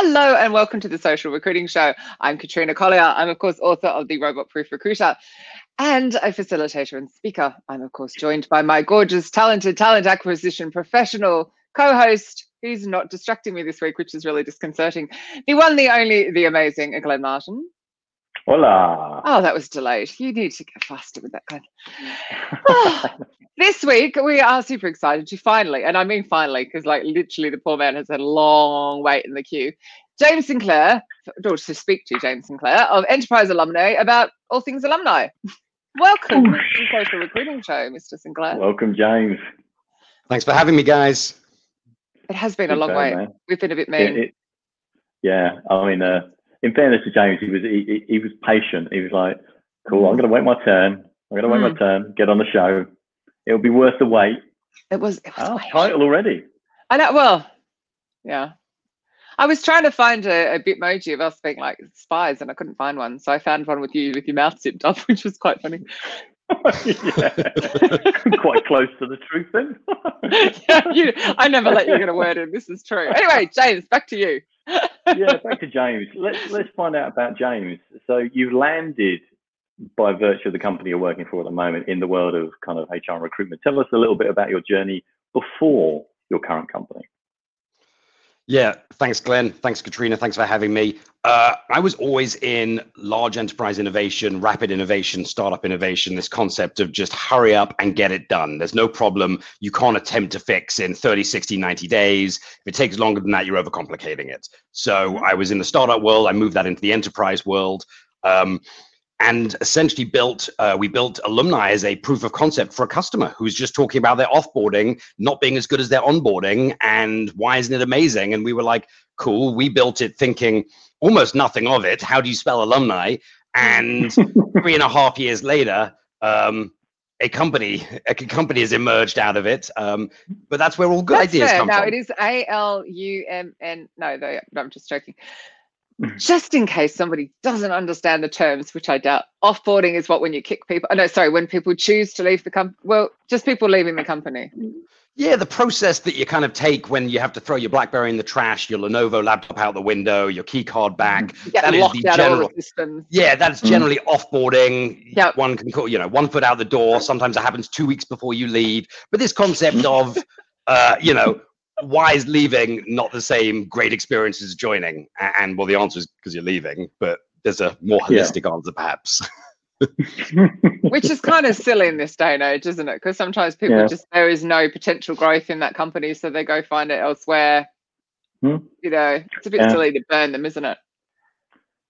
Hello and welcome to the Social Recruiting Show. I'm Katrina Collier. I'm, of course, author of The Robot Proof Recruiter and a facilitator and speaker. I'm, of course, joined by my gorgeous, talented talent acquisition professional co host, who's not distracting me this week, which is really disconcerting. The one, the only, the amazing Glenn Martin. Hola. Oh, that was delayed. You need to get faster with that, Glenn. Oh, this week, we are super excited to finally, and I mean finally, because like literally the poor man has had a long wait in the queue. James Sinclair, or to speak to James Sinclair of Enterprise Alumni about all things alumni. Welcome to the Social Recruiting Show, Mr. Sinclair. Welcome, James. Thanks for having me, guys. It has been a long show, wait. man. We've been a bit It- mean. it- yeah, I mean, uh, in fairness to James, he was he, he- he was patient. He was like, "Cool, I'm going to wait my turn. I'm going to wait my Mm. turn. Get on the show. It'll be worth the wait." It was. It was Oh, title already. I know. Well, yeah. I was trying to find a, a bitmoji of us being like spies, and I couldn't find one. So I found one with you with your mouth zipped up, which was quite funny. yeah, quite close to the truth then. yeah, you, I never let you get a word in. This is true. Anyway, James, back to you. yeah, back to James. Let's let's find out about James. So you landed by virtue of the company you're working for at the moment in the world of kind of HR recruitment. Tell us a little bit about your journey before your current company. Yeah, thanks, Glenn. Thanks, Katrina. Thanks for having me. Uh, I was always in large enterprise innovation, rapid innovation, startup innovation, this concept of just hurry up and get it done. There's no problem you can't attempt to fix in 30, 60, 90 days. If it takes longer than that, you're overcomplicating it. So I was in the startup world. I moved that into the enterprise world. Um, and essentially built uh, we built alumni as a proof of concept for a customer who's just talking about their offboarding not being as good as their onboarding and why isn't it amazing and we were like cool we built it thinking almost nothing of it how do you spell alumni and three and a half years later um, a company a company has emerged out of it um, but that's where all good That's ideas fair. come Now from it is A L U M N. No, they, no, I'm just joking. Just in case somebody doesn't understand the terms, which I doubt, offboarding is what when you kick people. Oh, no, sorry, when people choose to leave the company. Well, just people leaving the company. Yeah, the process that you kind of take when you have to throw your BlackBerry in the trash, your Lenovo laptop out the window, your key card back. Get That is the out of all general- the systems. Yeah, that's Mm. generally offboarding. Yep. One can call, you know, one foot out the door. Sometimes it happens two weeks before you leave. But this concept of, uh, you know, why is leaving not the same great experience as joining? And well, the answer is because you're leaving, but there's a more Yeah. holistic answer, perhaps. which is kind of silly in this day and age, isn't it? Because sometimes people Yeah. just there is no potential growth in that company, so they go find it elsewhere. Hmm. You know, it's a bit Yeah. silly to burn them, isn't it?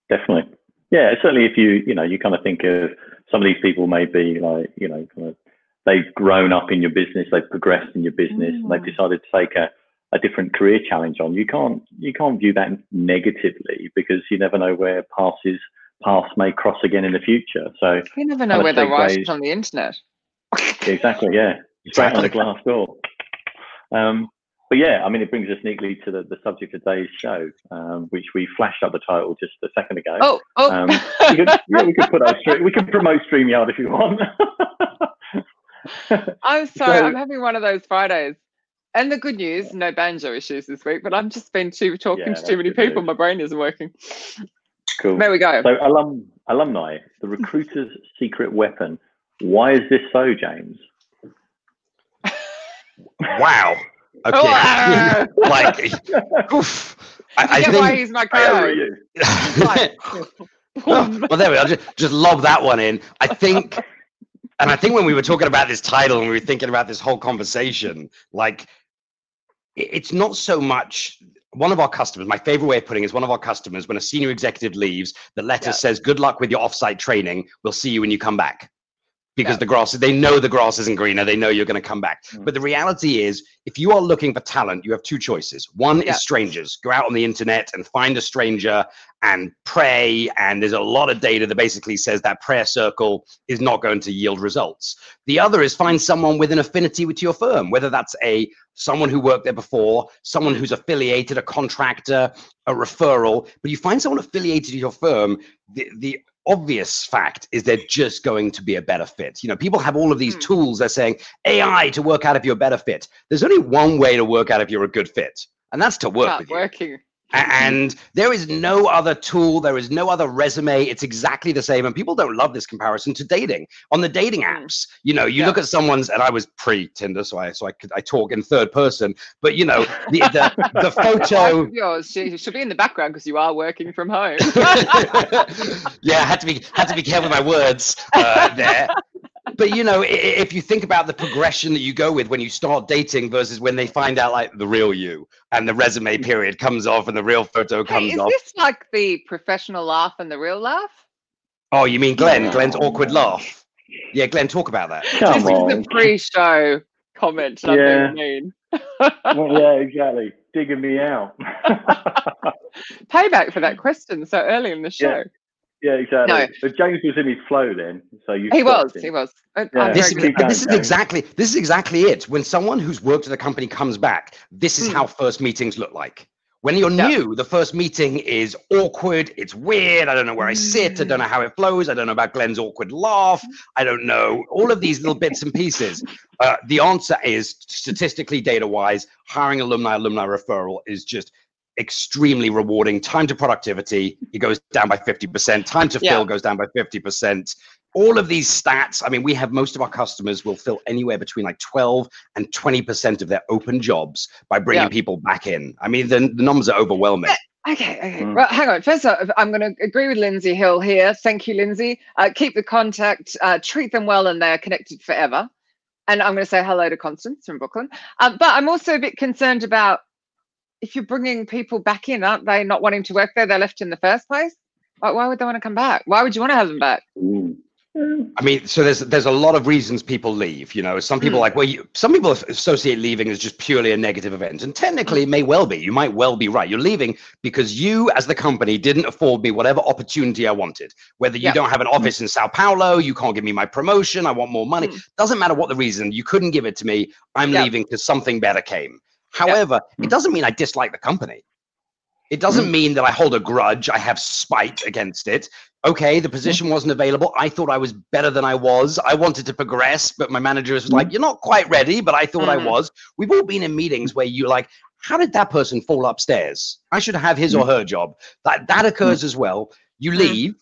Definitely. Yeah, certainly if you, you know, you kind of think of some of these people may be like, you know, kind of they've grown up in your business, they've progressed in your business, and they've Mm. decided to take a, a different career challenge on. You can't you can't view that negatively because you never know where passes paths may cross again in the future. So You never know where they're right segues- on the internet. exactly, yeah. Straight on the Glassdoor. Um, but yeah, I mean, it brings us neatly to the, the subject of today's show, um, which we flashed up the title just a second ago. Oh, oh. Um, we could, yeah, we could put our stre- we could promote StreamYard if you want. I'm sorry, So- I'm having one of those Fridays. And the good news, no banjo issues this week, but I've just been too talking Yeah, to too many people. news. My brain isn't working. cool. There we go. So alum alumni, the recruiter's secret weapon. Why is this so, James? wow. Oh, Okay. ah! like, oof. I, Did I you get why think. he's my I owe co-host? you. Oh, well, there we are. Just, just lob that one in. I think, and I think when we were talking about this title and we were thinking about this whole conversation, like, it's not so much one of our customers. My favorite way of putting it is one of our customers, when a senior executive leaves, the letter Yeah. says, "Good luck with your offsite training. We'll see you when you come back." Because Yeah. the grass, they know the grass isn't greener. They know you're going to come back. Mm. But the reality is, if you are looking for talent, you have two choices. One Yeah. is strangers. Go out on the internet and find a stranger and pray. And there's a lot of data that basically says that prayer circle is not going to yield results. The other is find someone with an affinity with your firm, whether that's a someone who worked there before, someone who's affiliated, a contractor, a referral. But you find someone affiliated to your firm, the, the obvious fact is they're just going to be a better fit. You know, people have all of these Hmm. tools. They're saying AI to work out if you're a better fit. There's only one way to work out if you're a good fit, and that's to work Not with you. And there is no other tool, there is no other resume. It's exactly the same. And people don't love this comparison to dating. On the dating Mm. apps, you know, you Yeah. look at someone's, and I was pre Tinder, so I so I could I talk in third person. But you know, the the, the photo. yours, she should be in the background because you are working from home. yeah, I had to be had to be careful with my words uh, there. But you know, i- i- if you think about the progression that you go with when you start dating versus when they find out like the real you and the resume period comes off and the real photo hey, comes is off. Is this like the professional laugh and the real laugh? Oh, you mean Glenn? Yeah. Glenn's awkward laugh. Yeah, Glenn, talk about that. Come this on. is a pre-show comment. I Yeah. mean. well, yeah, exactly. Digging me out. Payback for that question so early in the show. yeah, exactly. No. But James was in his flow then, so you. He was. him. He was. I- Yeah. This, is- good keep at this is exactly this is exactly it. When someone who's worked at a company comes back, this is Hmm. how first meetings look like. When you're Yeah. new, the first meeting is awkward. It's weird. I don't know where I sit. I don't know how it flows. I don't know about Glenn's awkward laugh. I don't know all of these little bits and pieces. Uh, the answer is statistically, data wise, hiring alumni, alumni referral is just extremely rewarding. Time to productivity, it goes down by 50%. Time to Yeah. fill goes down by 50%. All of these stats, I mean, we have most of our customers will fill anywhere between like 12 and 20% of their open jobs by bringing Yeah. people back in. I mean, the, the numbers are overwhelming. Okay, okay. Mm. Well, hang on. First off, I'm going to agree with Lindsay Hill here. Thank you, Lindsay. Uh, keep the contact, uh, treat them well, and they're connected forever. And I'm going to say hello to Constance from Brooklyn. Um, but I'm also a bit concerned about if you're bringing people back in, aren't they not wanting to work there? They left in the first place. Why, why would they want to come back? Why would you want to have them back? Ooh. I mean, so there's there's a lot of reasons people leave. You know, some people Mm. like well, you, some people associate leaving as just purely a negative event, and technically it may well be. You might well be right. You're leaving because you, as the company, didn't afford me whatever opportunity I wanted. Whether you Yeah. don't have an office in Sao Paulo, you can't give me my promotion. I want more money. Mm. Doesn't matter what the reason. You couldn't give it to me. I'm Yeah. leaving because something better came. However, it mm. doesn't mean I dislike the company. It doesn't mm. mean that I hold a grudge. I have spite against it. Okay, the mm. position wasn't available. I thought I was better than I was. I wanted to progress, but my manager was like, You're not quite ready, but I thought I Mhm. was. We've all been in meetings where you're like, How did that person fall upstairs? I should have his or her job. That that occurs as well. You Mm. leave,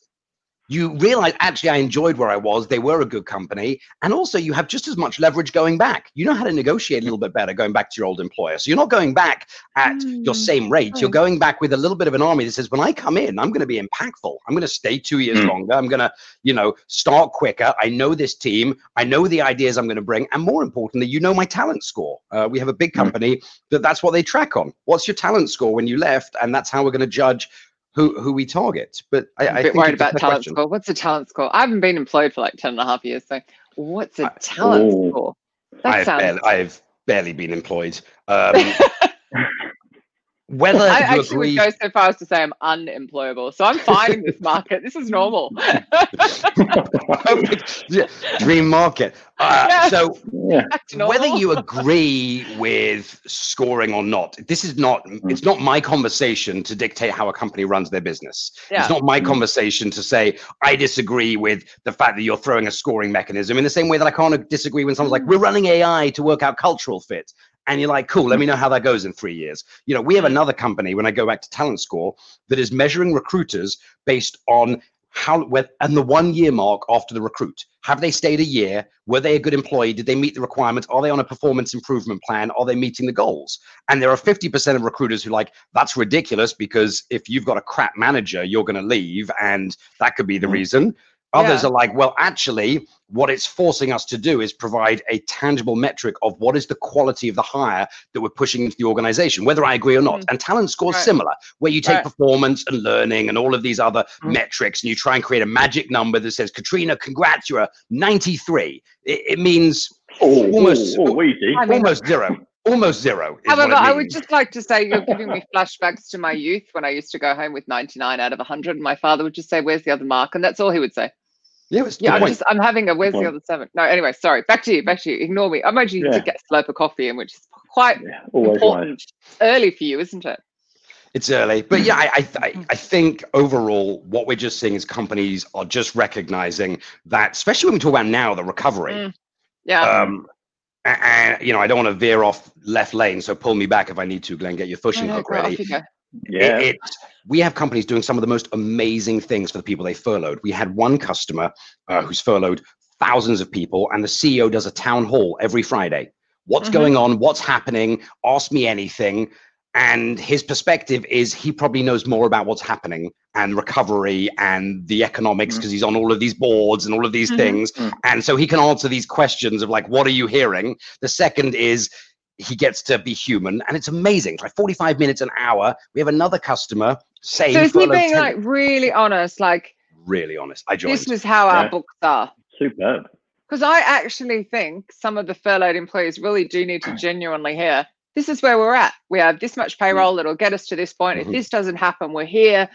you realize actually I enjoyed where I was. They were a good company. And also you have just as much leverage going back. You know how to negotiate a little bit better going back to your old employer. So you're not going back at your Mm. same rate. You're going back with a little bit of an army that says, when I come in, I'm going to be impactful. I'm going to stay two years Mm. longer. I'm going to, you know, start quicker. I know this team. I know the ideas I'm going to bring. And more importantly, you know my talent score. Uh, we have a big Mm. company that that's what they track on. What's your talent score when you left? And that's how we're going to judge who, who we target. But I, I'm a bit think worried about talent question. score. What's a talent score? I haven't been employed for like 10 and a half years. So what's a I- talent Oh. score? That I've sounds. barely, I've barely been employed. Um, whether I you actually agree, would go so far as to say I'm unemployable. So I'm fine in this market. This is normal. Yeah, dream market. Uh, Yeah. So yeah. Whether you agree with scoring or not, this is not. It's not my conversation to dictate how a company runs their business. Yeah. It's not my Mm. conversation to say I disagree with the fact that you're throwing a scoring mechanism. In the same way that I can't disagree when someone's like, Mm. "We're running AI to work out cultural fit." And you're like, cool, let me know how that goes in three years. You know, we have Mm. another company when I go back to Talent Score that is measuring recruiters based on how with and the one year mark after the recruit. Have they stayed a year? Were they a good employee? Did they meet the requirements? Are they on a performance improvement plan? Are they meeting the goals? And there are 50% of recruiters who like, that's ridiculous because if you've got a crap manager, you're going to leave and that could be the Mm. reason. Others Yeah. are like, well, actually, what it's forcing us to do is provide a tangible metric of what is the quality of the hire that we're pushing into the organization, whether I agree or not. Mm. And talent scores Right. similar, where you take Right. performance and learning and all of these other Mm. metrics, and you try and create a magic number that says, Katrina, congrats, you're a 93. It, it means Oh, Almost- oh, oh, easy. I mean, almost zero. Almost zero. However, what it I would just like to say you're giving me flashbacks to my youth when I used to go home with 99 out of 100. And my father would just say, Where's the other mark? And that's all he would say. Yeah, it's Yeah, I'm just, I'm having a where's the other seven? No, anyway, sorry. Back to you. Back to you. Ignore me. I'm actually Yeah. to get a slope of coffee in, which is quite Yeah, always nice. important early for you, isn't it? It's early, but yeah, I, I I I think overall what we're just seeing is companies are just recognizing that, especially when we talk about now the recovery. Mm. Yeah. Um, and you know, I don't want to veer off left lane, so pull me back if I need to, Glenn. Get your fishing no, hook go, off ready. Yeah. It, it, we have companies doing some of the most amazing things for the people they furloughed. We had one customer uh, who's furloughed thousands of people, and the CEO does a town hall every Friday. What's Mhm. going on? What's happening? Ask me anything. And his perspective is he probably knows more about what's happening and recovery and the economics because he's on all of these boards and all of these Mhm. things. Mhm. And so he can answer these questions of like, what are you hearing? The second is he gets to be human and it's amazing. It's like 45 minutes, an hour. We have another customer, same. So is he being 10 like really honest? Like really honest. I joined. this was how our books are. Superb. Because I actually think some of the furloughed employees really do need to genuinely hear this is where we're at. We have this much payroll that'll get us to this point. If Mhm. this doesn't happen, we're here.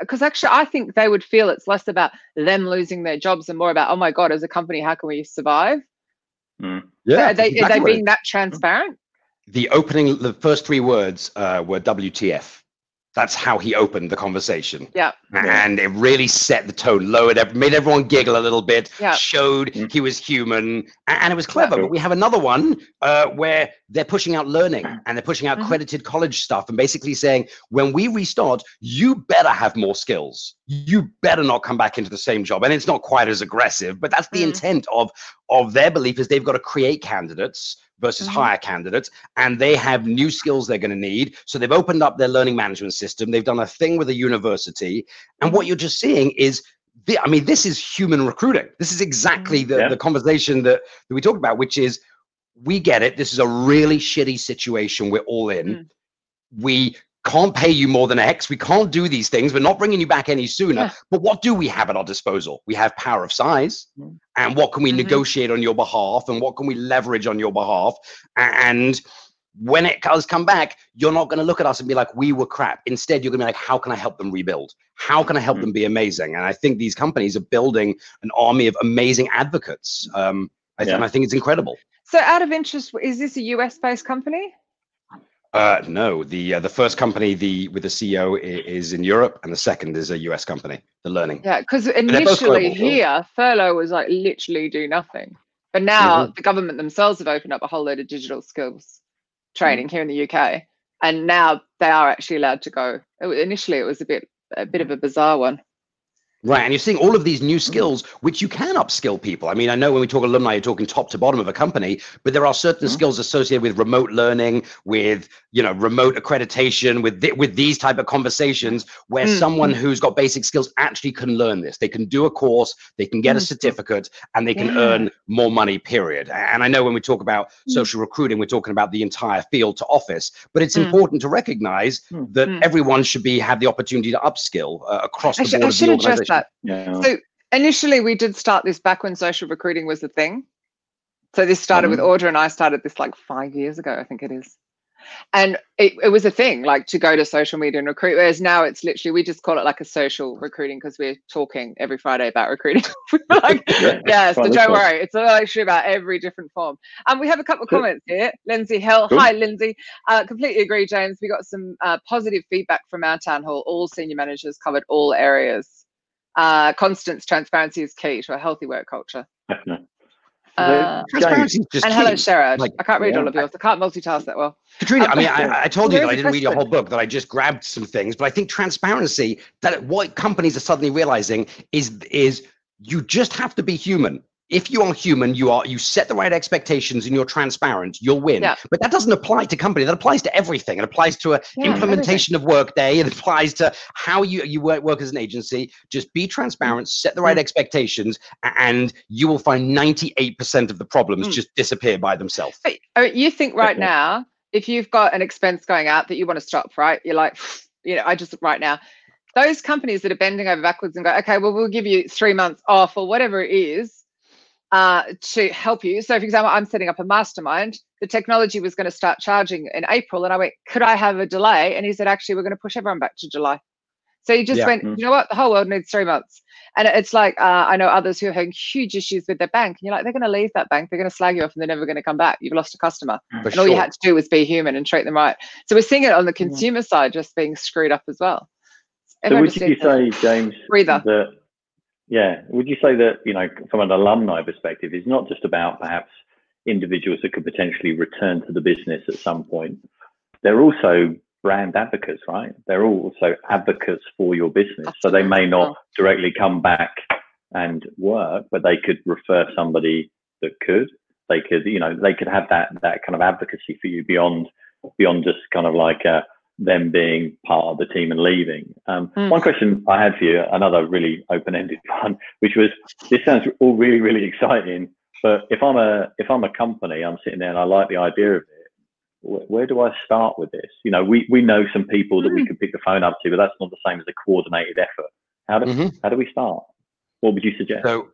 Because actually, I think they would feel it's less about them losing their jobs and more about, oh my God, as a company, how can we survive? Mm. yeah, are they, exactly are they being that transparent? the opening the first three words uh, were wtf that's how he opened the conversation Yeah. Yeah. and it really set the tone lowered ev- made everyone giggle a little bit Yeah. showed Mm. he was human and it was clever Cool. but we have another one uh, where they're pushing out learning and they're pushing out Mhm. accredited college stuff and basically saying when we restart you better have more skills you better not come back into the same job and it's not quite as aggressive but that's the Mm. intent of of their belief is they've got to create candidates versus Mhm. hire candidates and they have new skills they're going to need so they've opened up their learning management system they've done a thing with a university and what you're just seeing is the, i mean this is human recruiting this is exactly the, Yeah. the conversation that, that we talked about which is we get it this is a really shitty situation we're all in Mm. we can't pay you more than x we can't do these things we're not bringing you back any sooner Yeah. but what do we have at our disposal we have power of size Mm. and what can we Mhm. negotiate on your behalf and what can we leverage on your behalf and when it does come back you're not going to look at us and be like we were crap instead you're going to be like how can i help them rebuild how can i help Mm. them be amazing and i think these companies are building an army of amazing advocates um, I, th- Yeah. and I think it's incredible So, out of interest, is this a US based company? Uh, no the uh, the first company the with the ceo is in europe and the second is a us company the learning Yeah, because initially here, furlough was like literally do nothing. But now Mm-hmm. the government themselves have opened up a whole load of digital skills Mm-hmm. training here in the UK. And now they are actually allowed to go. It, initially, it was a bit a bit of a bizarre one. Right, and you're seeing all of these new skills which you can upskill people. I mean, I know when we talk alumni, you're talking top to bottom of a company, but there are certain Mhm. skills associated with remote learning, with you know remote accreditation, with th- with these type of conversations where Mm. someone who's got basic skills actually can learn this. They can do a course, they can get a Mm. certificate, and they can Yeah. earn more money. Period. And I know when we talk about Mm. social recruiting, we're talking about the entire field to office, but it's Mm. important to recognize Mm. that Mm. everyone should be have the opportunity to upskill uh, across the I, board I of the organization. That. Yeah. So initially, we did start this back when social recruiting was a thing. So this started with Mhm. Audra and I started this like five years ago, I think it is. And it, it was a thing, like to go to social media and recruit. Whereas now it's literally we just call it like a social recruiting because we're talking every Friday about recruiting. Like, Yeah, yeah, so don't worry. It's actually about every different form. And we have a couple of comments here. Lindsay Hill. Cool. Hi, Lindsay. Uh, completely agree, James. We got some uh, positive feedback from our town hall. All senior managers covered all areas. Uh, Constance, transparency is key to a healthy work culture. Definitely. Uh, Transparency is just and hello, key. Sherrod. Like, I can't read yeah. all of yours. I can't multitask that well. Katrina, I Um, mean, I, I told you that I didn't read your whole book, that I just grabbed some things, but I think transparency, that what companies are suddenly realizing is is you just have to be human. If you are human, you are you set the right expectations and you're transparent, you'll win. Yeah. But that doesn't apply to company. That applies to everything. It applies to a Yeah, implementation of Workday. It applies to how you you work, work as an agency. Just be transparent, set the right Mm. expectations, and you will find 98% of the problems Mm. just disappear by themselves. But, I mean, you think right Definitely. now, if you've got an expense going out that you want to stop, right? You're like, you know, I just right now, those companies that are bending over backwards and go, okay, well, we'll give you three months off or whatever it is uh, to help you. So, for example, I'm setting up a mastermind. The technology was going to start charging in April, and I went, could I have a delay? And he said, actually, we're going to push everyone back to July. So you just Yeah. went, Mm. you know what? The whole world needs three months. And it's like, uh, I know others who are having huge issues with their bank. And you're like, they're going to leave that bank. They're going to slag you off and they're never going to come back. You've lost a customer. For And all you had to do was be human and treat them right. So we're seeing it on the consumer side just being screwed up as well. So would you say, James, breather. that yeah, would you say that you know from an alumni perspective, it's not just about perhaps individuals that could potentially return to the business at some point. They're also brand advocates, right? They're also advocates for your business. So they may not directly come back and work, but they could refer somebody that could. They could, you know, they could have that that kind of advocacy for you beyond beyond just kind of like uh, them being part of the team and leaving. Um, mm. One question I had for you, another really open-ended one, which was, this sounds all really really exciting, but if I'm a if I'm a company, I'm sitting there and I like the idea of it where do I start with this? You know, we, we know some people that mm. we can pick the phone up to, but that's not the same as a coordinated effort. How do, mm-hmm. how do we start? What would you suggest? So,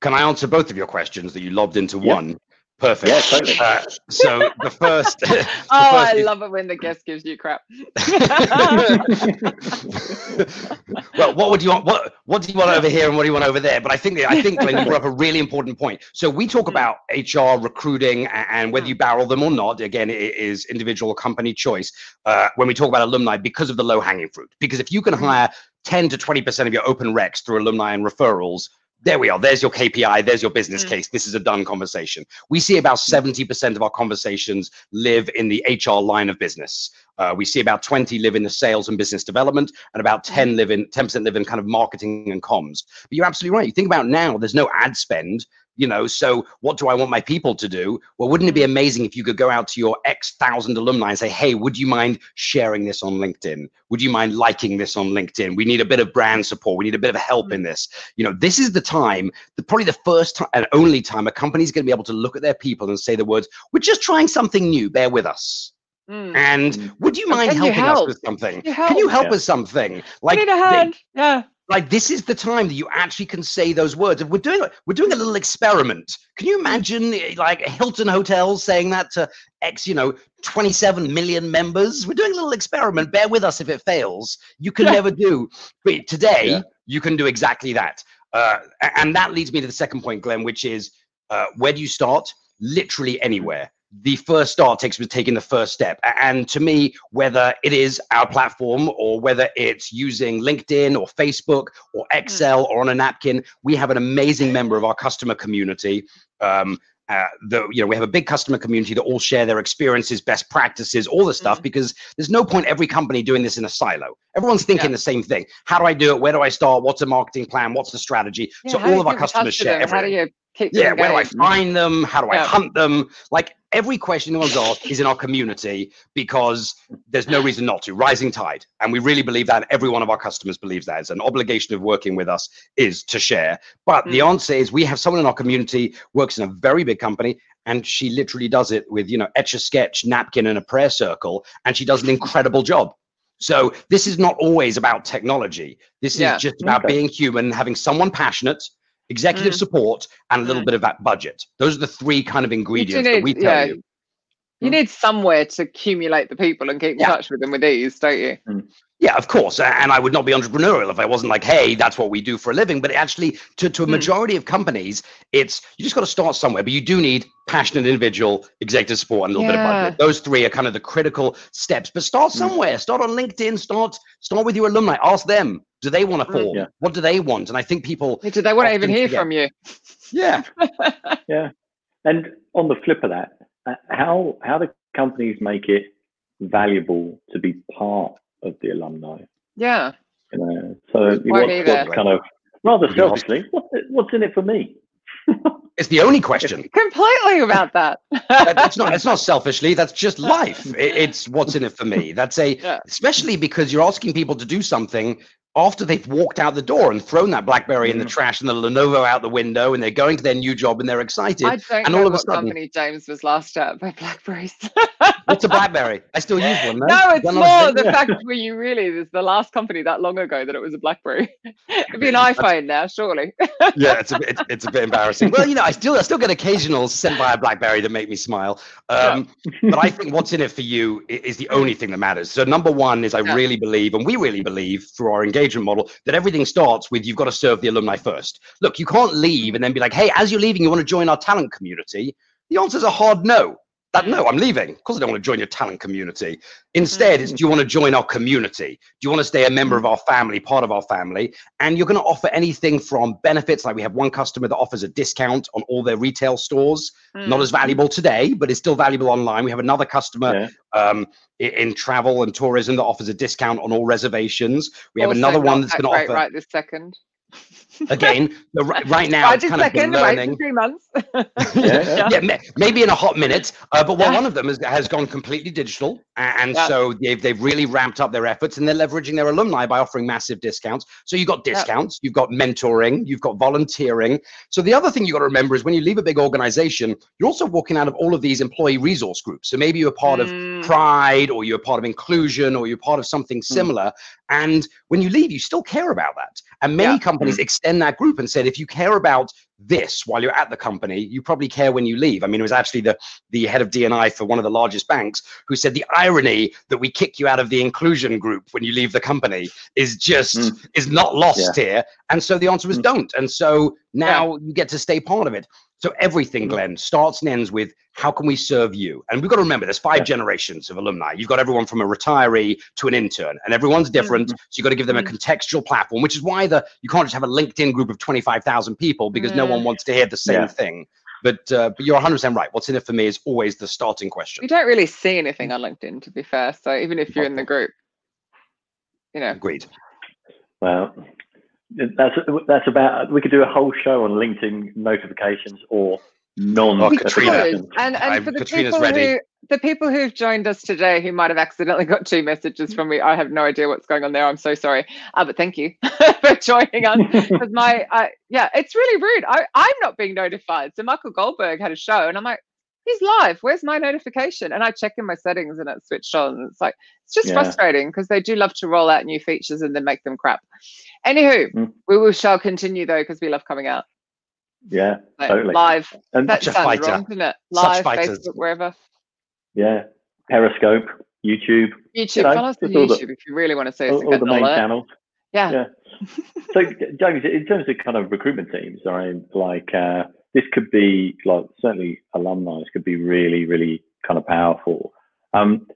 can I answer both of your questions that you lobbed into yep. one? Perfect. Yeah, totally. Uh, so the first. the oh, first I is, love it when the guest gives you crap. well, what would you want? What What do you want over here, and what do you want over there? But I think I think Glenn, brought up a really important point. So we talk mm. about HR recruiting and whether you mm. barrel them or not. Again, it is individual company choice. Uh, when we talk about alumni, because of the low hanging fruit. Because if you can mm. hire 10 to 20% of your open recs through alumni and referrals, there we are. There's your KPI. There's your business mm. case. This is a done conversation. We see about 70% mm. of our conversations live in the HR line of business. Uh, we see about 20 live in the sales and business development, and about mm. 10 live in 10% live in kind of marketing and comms. But you're absolutely right. You think about now, there's no ad spend you know so what do i want my people to do well wouldn't it be amazing if you could go out to your x thousand alumni and say hey would you mind sharing this on linkedin would you mind liking this on linkedin we need a bit of brand support we need a bit of help in this you know this is the time the, probably the first time and only time a company's going to be able to look at their people and say the words we're just trying something new bear with us Mm. And would you mind helping you help? us with something? You Can you help yeah. us something? Like, I need a hand. They, yeah like this is the time that you actually can say those words. If we're doing we're doing a little experiment. Can you imagine like Hilton hotels saying that to X, you know, 27 million members? We're doing a little experiment. Bear with us if it fails. You can never do. But today yeah. you can do exactly that. Uh, and that leads me to the second point, Glenn, which is uh, where do you start? Literally anywhere the first start takes with taking the first step. And to me, whether it is our platform or whether it's using LinkedIn or Facebook or Excel or on a napkin, we have an amazing member of our customer community. Um, uh, the, you know, we have a big customer community that all share their experiences, best practices, all the stuff, mm-hmm. because there's no point every company doing this in a silo. Everyone's thinking yeah. the same thing. How do I do it? Where do I start? What's a marketing plan? What's the strategy? Yeah, so all of our customers share everything. Keep yeah, where do I find them? How do I hunt them? Like every question anyone's asked is in our community because there's no reason not to. Rising tide, and we really believe that. Every one of our customers believes that. It's an obligation of working with us is to share. But mm. the answer is we have someone in our community works in a very big company, and she literally does it with you know etch a sketch, napkin, and a prayer circle, and she does an incredible job. So this is not always about technology. This yeah. is just about okay. being human, having someone passionate executive mm. support, and a little mm. bit of that budget. Those are the three kind of ingredients need, that we tell yeah, you. You need somewhere to accumulate the people and keep in yeah. touch with them with ease, don't you? Mm. Yeah, of course. And I would not be entrepreneurial if I wasn't like, hey, that's what we do for a living. But actually, to, to a hmm. majority of companies, it's you just got to start somewhere. But you do need passionate individual, executive support, and a little yeah. bit of budget. Those three are kind of the critical steps. But start hmm. somewhere. Start on LinkedIn. Start start with your alumni. Ask them, do they want to hmm. form? Yeah. What do they want? And I think people do they want to even hear forget. from you? Yeah. yeah. And on the flip of that, uh, how how do companies make it valuable to be part of the alumni. Yeah. So you know, so what's, kind of rather selfishly, what's, what's in it for me? it's the only question. Completely about that. that's not. It's not selfishly. That's just life. It, it's what's in it for me. That's a. Yeah. Especially because you're asking people to do something after they've walked out the door and thrown that BlackBerry in the trash and the Lenovo out the window, and they're going to their new job and they're excited. I don't and know all of a sudden, company James was last at by Blackberries. What's a BlackBerry? I still use one. No, no it's more the fact where you really is the last company that long ago that it was a BlackBerry. It'd be an iPhone now, surely. yeah, it's a bit, it's, it's, a bit embarrassing. Well, you know, I still I still get occasionals sent by a BlackBerry that make me smile. Um, yeah. but I think what's in it for you is the only thing that matters. So number one is I yeah. really believe, and we really believe through our engagement model, that everything starts with you've got to serve the alumni first. Look, you can't leave and then be like, hey, as you're leaving, you want to join our talent community. The answer is a hard no That, no, I'm leaving. Of course, I don't want to join your talent community. Instead, it's mm. do you want to join our community? Do you want to stay a member of mm. our family, part of our family? And you're going to offer anything from benefits, like we have one customer that offers a discount on all their retail stores. Not as mm. valuable today, but it's still valuable online. We have another customer Yeah. um, i- in travel and tourism that offers a discount on all reservations. We have Also another one that's going to offer right this second. Again the, right, right now. It's this kind of been second, wait learning. for three months. Yeah. yeah, ma- maybe in a hot minute. Uh, but well, Yeah. one of them has, has gone completely digital, and Yeah. so they've they've really ramped up their efforts, and they're leveraging their alumni by offering massive discounts. So you've got Yeah. discounts, you've got mentoring, you've got volunteering. So the other thing you've got to remember is when you leave a big organization, you're also walking out of all of these employee resource groups. So maybe you're part of Mm, pride or you're part of inclusion or you're part of something similar and when you leave you still care about that and many Yeah. companies extend that group and said if you care about this while you're at the company you probably care when you leave. I mean it was actually the the head of D&I for one of the largest banks who said the irony that we kick you out of the inclusion group when you leave the company is just Mm. is not lost here. And so the answer was Mm. don't. And so now you get to stay part of it so everything, Mhm. Glenn, starts and ends with how can we serve you? And we've got to remember there's five Yeah. generations of alumni. You've got everyone from a retiree to an intern, and everyone's different. So you've got to give them a Mhm. contextual platform, which is why the you can't just have a LinkedIn group of 25,000 people because no Mm. one wants to hear the same Yeah. thing. But uh, but you're 100% right. What's in it for me is always the starting question. you don't really see anything on LinkedIn, to be fair. So even if you're in the group, you know, Agreed. Well, that's that's about. We could do a whole show on LinkedIn notifications or non. Oh, Katrina. And and for the Katrina's people ready. who the people who've joined us today who might have accidentally got two messages from me, I have no idea what's going on there. I'm so sorry. Uh, but thank you for joining us. Because my I, yeah, it's really rude. I, I'm not being notified. So Michael Goldberg had a show and I'm like, he's live. Where's my notification? And I check in my settings and it's switched on. It's like it's just Yeah. frustrating because they do love to roll out new features and then make them crap. Anywho, Mm. we will shall continue though because we love coming out. yeah, Like, Totally. Live. and That sounds fighter. wrong, doesn't it? Such Live, fighters. Facebook, wherever. yeah, Periscope, YouTube, YouTube, know, follow us on all the- YouTube if you really want to see us all, all the main alert. channels. Yeah. Yeah. so James, in terms of kind of recruitment teams, I mean, like uh, this could be like certainly alumni This could be really, really kind of powerful. Um,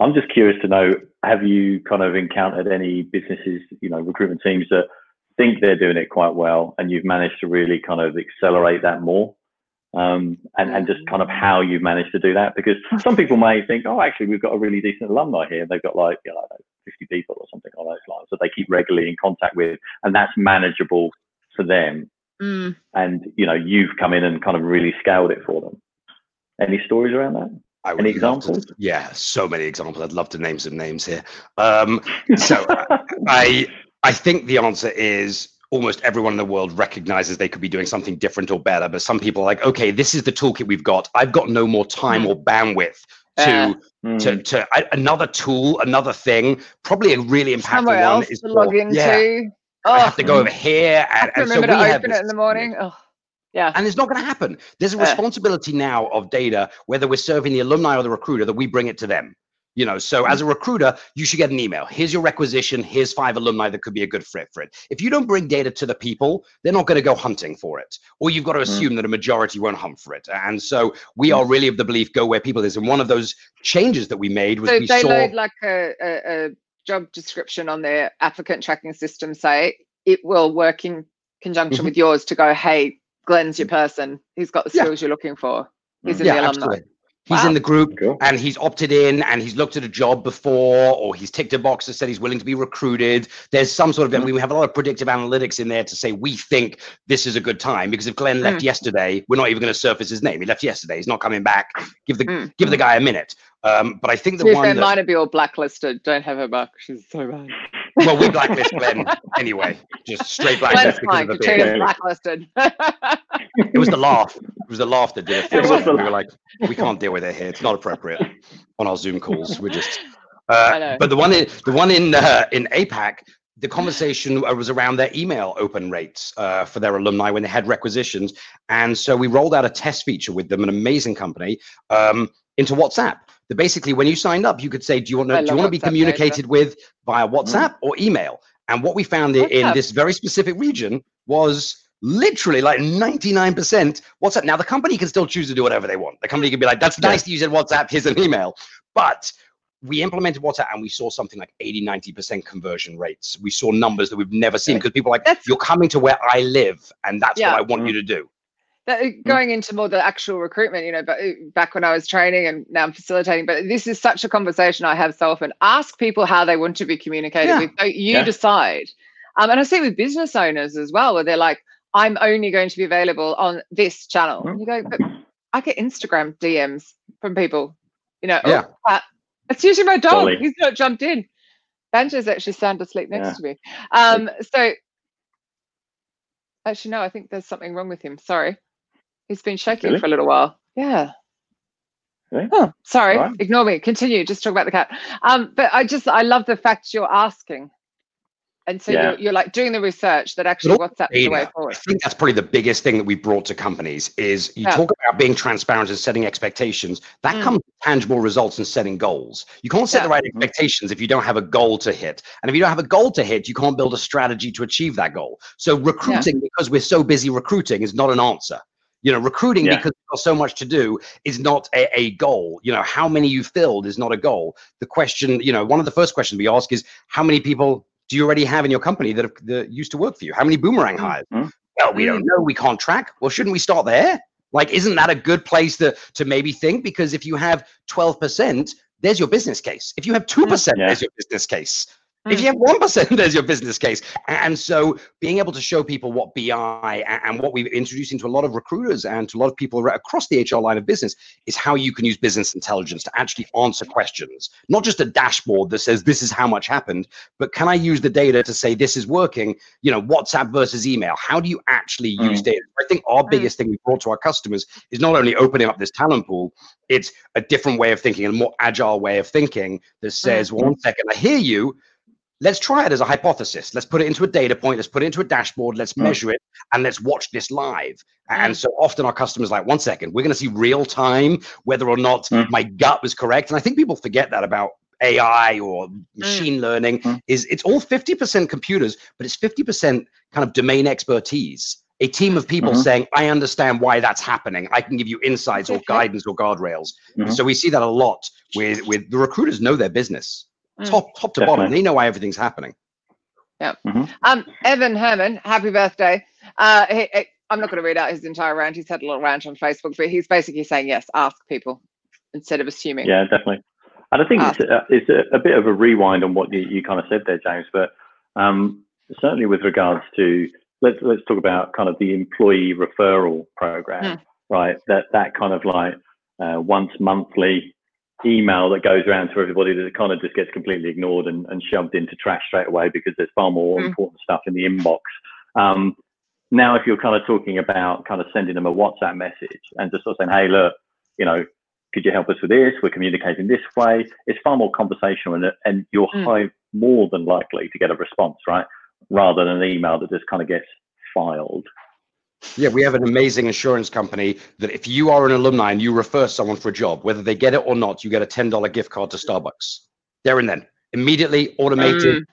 I'm just curious to know: Have you kind of encountered any businesses, you know, recruitment teams that think they're doing it quite well, and you've managed to really kind of accelerate that more? Um, and, and just kind of how you've managed to do that because some people may think, oh, actually, we've got a really decent alumni here. They've got like, you know, 50 people or something on those lines that they keep regularly in contact with, and that's manageable for them. Mm. And you know, you've come in and kind of really scaled it for them. Any stories around that? I Any would love to- examples? yeah, so many examples. I'd love to name some names here. Um, so I I think the answer is almost everyone in the world recognizes they could be doing something different or better. But some people are like, okay, this is the toolkit we've got. I've got no more time Mm. or bandwidth to Uh, Mm, to to I, another tool, another thing. Probably a really impactful Somewhere one else is to log into. Yeah, Oh, I have to go over here, and, and so remember we to open it in the morning. Oh, yeah. and it's not going to happen. There's a Uh. responsibility now of data, whether we're serving the alumni or the recruiter, that we bring it to them. You know, so as a recruiter, you should get an email. Here's your requisition. Here's five alumni that could be a good fit for it. If you don't bring data to the people, they're not going to go hunting for it. Or you've got to assume that a majority won't hunt for it. And so we are really of the belief go where people is. And one of those changes that we made was So we they saw. load like a, a job description on their applicant tracking system, say it will work in conjunction Mhm. with yours to go, hey, Glenn's your person. He's got the Yeah. skills you're looking for. He's in yeah, the alumni. absolutely. He's Wow. in the group. Cool. and he's opted in and he's looked at a job before or he's ticked a box that said he's willing to be recruited there's some sort of Mm. we have a lot of predictive analytics in there to say we think this is a good time because if glenn left yesterday we're not even going to surface his name he left yesterday he's not coming back give the Mm. give the guy a minute um, but i think To the be one fair, that, mine would be all blacklisted. Don't have her back. She's so bad. well we blacklist glenn anyway just straight Glenn's because fine. of the blacklisted. it was the laugh it was the laugh that did it, It for was us. we were like we can't deal with it here it's not appropriate on our zoom calls we're just I uh, know. but the one in the one in uh, in apac the conversation was around their email open rates uh, for their alumni when they had requisitions and so we rolled out a test feature with them an amazing company um, into whatsapp that basically when you signed up you could say do you want to do you want to be WhatsApp communicated with via whatsapp or email and what we found i- in this very specific region was literally like 99% WhatsApp. Now the company can still choose to do whatever they want. The company can be like, that's nice that you said WhatsApp, here's an email. But we implemented WhatsApp and we saw something like 80, 90% conversion rates. We saw numbers that we've never seen because people are like, that's, you're coming to where I live and that's yeah. what I want mm. you to do. That, uh, mm. going into more the actual recruitment, you know, but uh, back when I was training and now I'm facilitating, but this is such a conversation I have so often. Ask people how they want to be communicated yeah. with. So you yeah. decide. Um, and I see with business owners as well, where they're like, I'm only going to be available on this channel. And you go, but I get Instagram DMs from people, you know, yeah. Oh, it's usually my dog. Dolly. He's not jumped in. Banjo's actually sound asleep next yeah. to me. Um, so actually, no, I think there's something wrong with him. Sorry. He's been shaking really? for a little while. Yeah. Really? Oh, sorry. Right. Ignore me. Continue. Just talk about the cat. Um, but I just I love the fact you're asking and so yeah. you're, you're, like doing the research that actually WhatsApp is the way forward. I think that's probably the biggest thing that we brought to companies is you yeah. talk about being transparent and setting expectations. That mm. comes with tangible results and setting goals. You can't set yeah. the right mm-hmm. expectations if you don't have a goal to hit. And if you don't have a goal to hit, you can't build a strategy to achieve that goal. So recruiting, because we're so busy recruiting, is not an answer. You know, recruiting yeah. because there's so much to do is not a, a, goal. You know, how many you filled is not a goal. The question, you know, one of the first questions we ask is how many people do you already have in your company that, have, that used to work for you? How many boomerang mm-hmm. hires? Mm-hmm. Well, we don't know. We can't track. Well, shouldn't we start there? Like, isn't that a good place to to maybe think? Because if you have 12%, there's your business case. If you have 2%, mm, yeah. there's your business case. If you have 1%, there's your business case. And so being able to show people what BI and what we've introduced into a lot of recruiters and to a lot of people across the HR line of business is how you can use business intelligence to actually answer questions. Not just a dashboard that says this is how much happened, but can I use the data to say this is working? You know, WhatsApp versus email. How do you actually mm. use data? I think our mm. biggest thing we brought to our customers is not only opening up this talent pool, it's a different way of thinking, a more agile way of thinking that says, mm. well, one second, I hear you let's try it as a hypothesis. Let's put it into a data point. Let's put it into a dashboard. Let's mm. measure it and let's watch this live. Mm. And so often our customers like, one second, we're going to see real time whether or not mm. my gut was correct. And I think people forget that about AI or machine mm. learning mm. is it's all 50% computers, but it's 50% kind of domain expertise. A team of people mm-hmm. saying, I understand why that's happening. I can give you insights or guidance or guardrails. Mm-hmm. So we see that a lot with, with the recruiters know their business mm. top top to Definitely. bottom. They know why everything's happening. Yeah. Mm-hmm. Um, Evan Herman, happy birthday. Uh, he, he, I'm not going to read out his entire rant. He's had a little rant on Facebook, but he's basically saying yes, ask people instead of assuming. Yeah, definitely. And I think ask. it's, a, it's a, a, bit of a rewind on what you, you kind of said there, James. But um, certainly with regards to let's let's talk about kind of the employee referral program, mm. right? That that kind of like uh, once monthly email that goes around to everybody that kind of just gets completely ignored and, and shoved into trash straight away because there's far more mm. important stuff in the inbox. Um, now, if you're kind of talking about kind of sending them a WhatsApp message and just sort of saying, hey, look, you know, could you help us with this? We're communicating this way. It's far more conversational and, and you're mm. high, more than likely to get a response, right? Rather than an email that just kind of gets filed. Yeah, we have an amazing insurance company that if you are an alumni and you refer someone for a job, whether they get it or not, you get a $10 gift card to Starbucks. There and then. Immediately automated. Mm.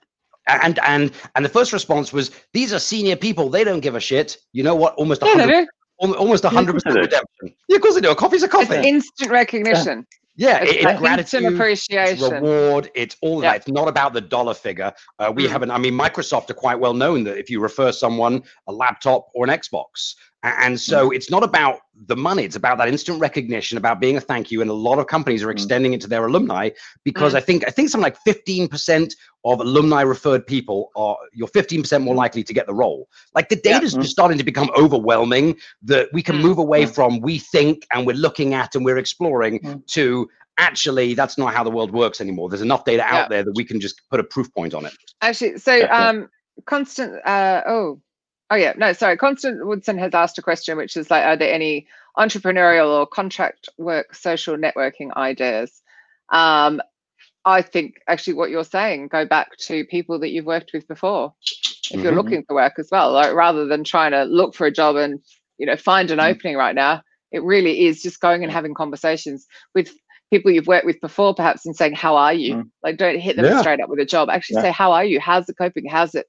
And and and the first response was, these are senior people. They don't give a shit. You know what? Almost 100 yeah, almost 100% redemption. Yeah, of course they do. A coffee's a coffee. It's instant recognition. Yeah. It's, it's gratitude, appreciation, it's reward. It's all yeah. that. It's not about the dollar figure. Uh, we mm. haven't. I mean, Microsoft are quite well known that if you refer someone a laptop or an Xbox, and so mm. it's not about the money, it's about that instant recognition, about being a thank you. And a lot of companies are mm. extending it to their alumni because mm. I think I think something like 15% of alumni referred people are you're 15% more likely to get the role. Like the data is yeah. just starting to become overwhelming that we can move away from we think and we're looking at and we're exploring to actually that's not how the world works anymore. There's enough data out there that we can just put a proof point on it. Actually, so um constant uh oh Oh yeah, no, sorry. Constance Woodson has asked a question, which is like, are there any entrepreneurial or contract work social networking ideas? Um, I think actually what you're saying, go back to people that you've worked with before. If mm-hmm. you're looking for work as well, like rather than trying to look for a job and you know find an mm-hmm. opening right now, it really is just going and having conversations with people you've worked with before, perhaps, and saying, "How are you?" Mm-hmm. Like, don't hit them yeah. straight up with a job. Actually, yeah. say, "How are you? How's it coping? How's it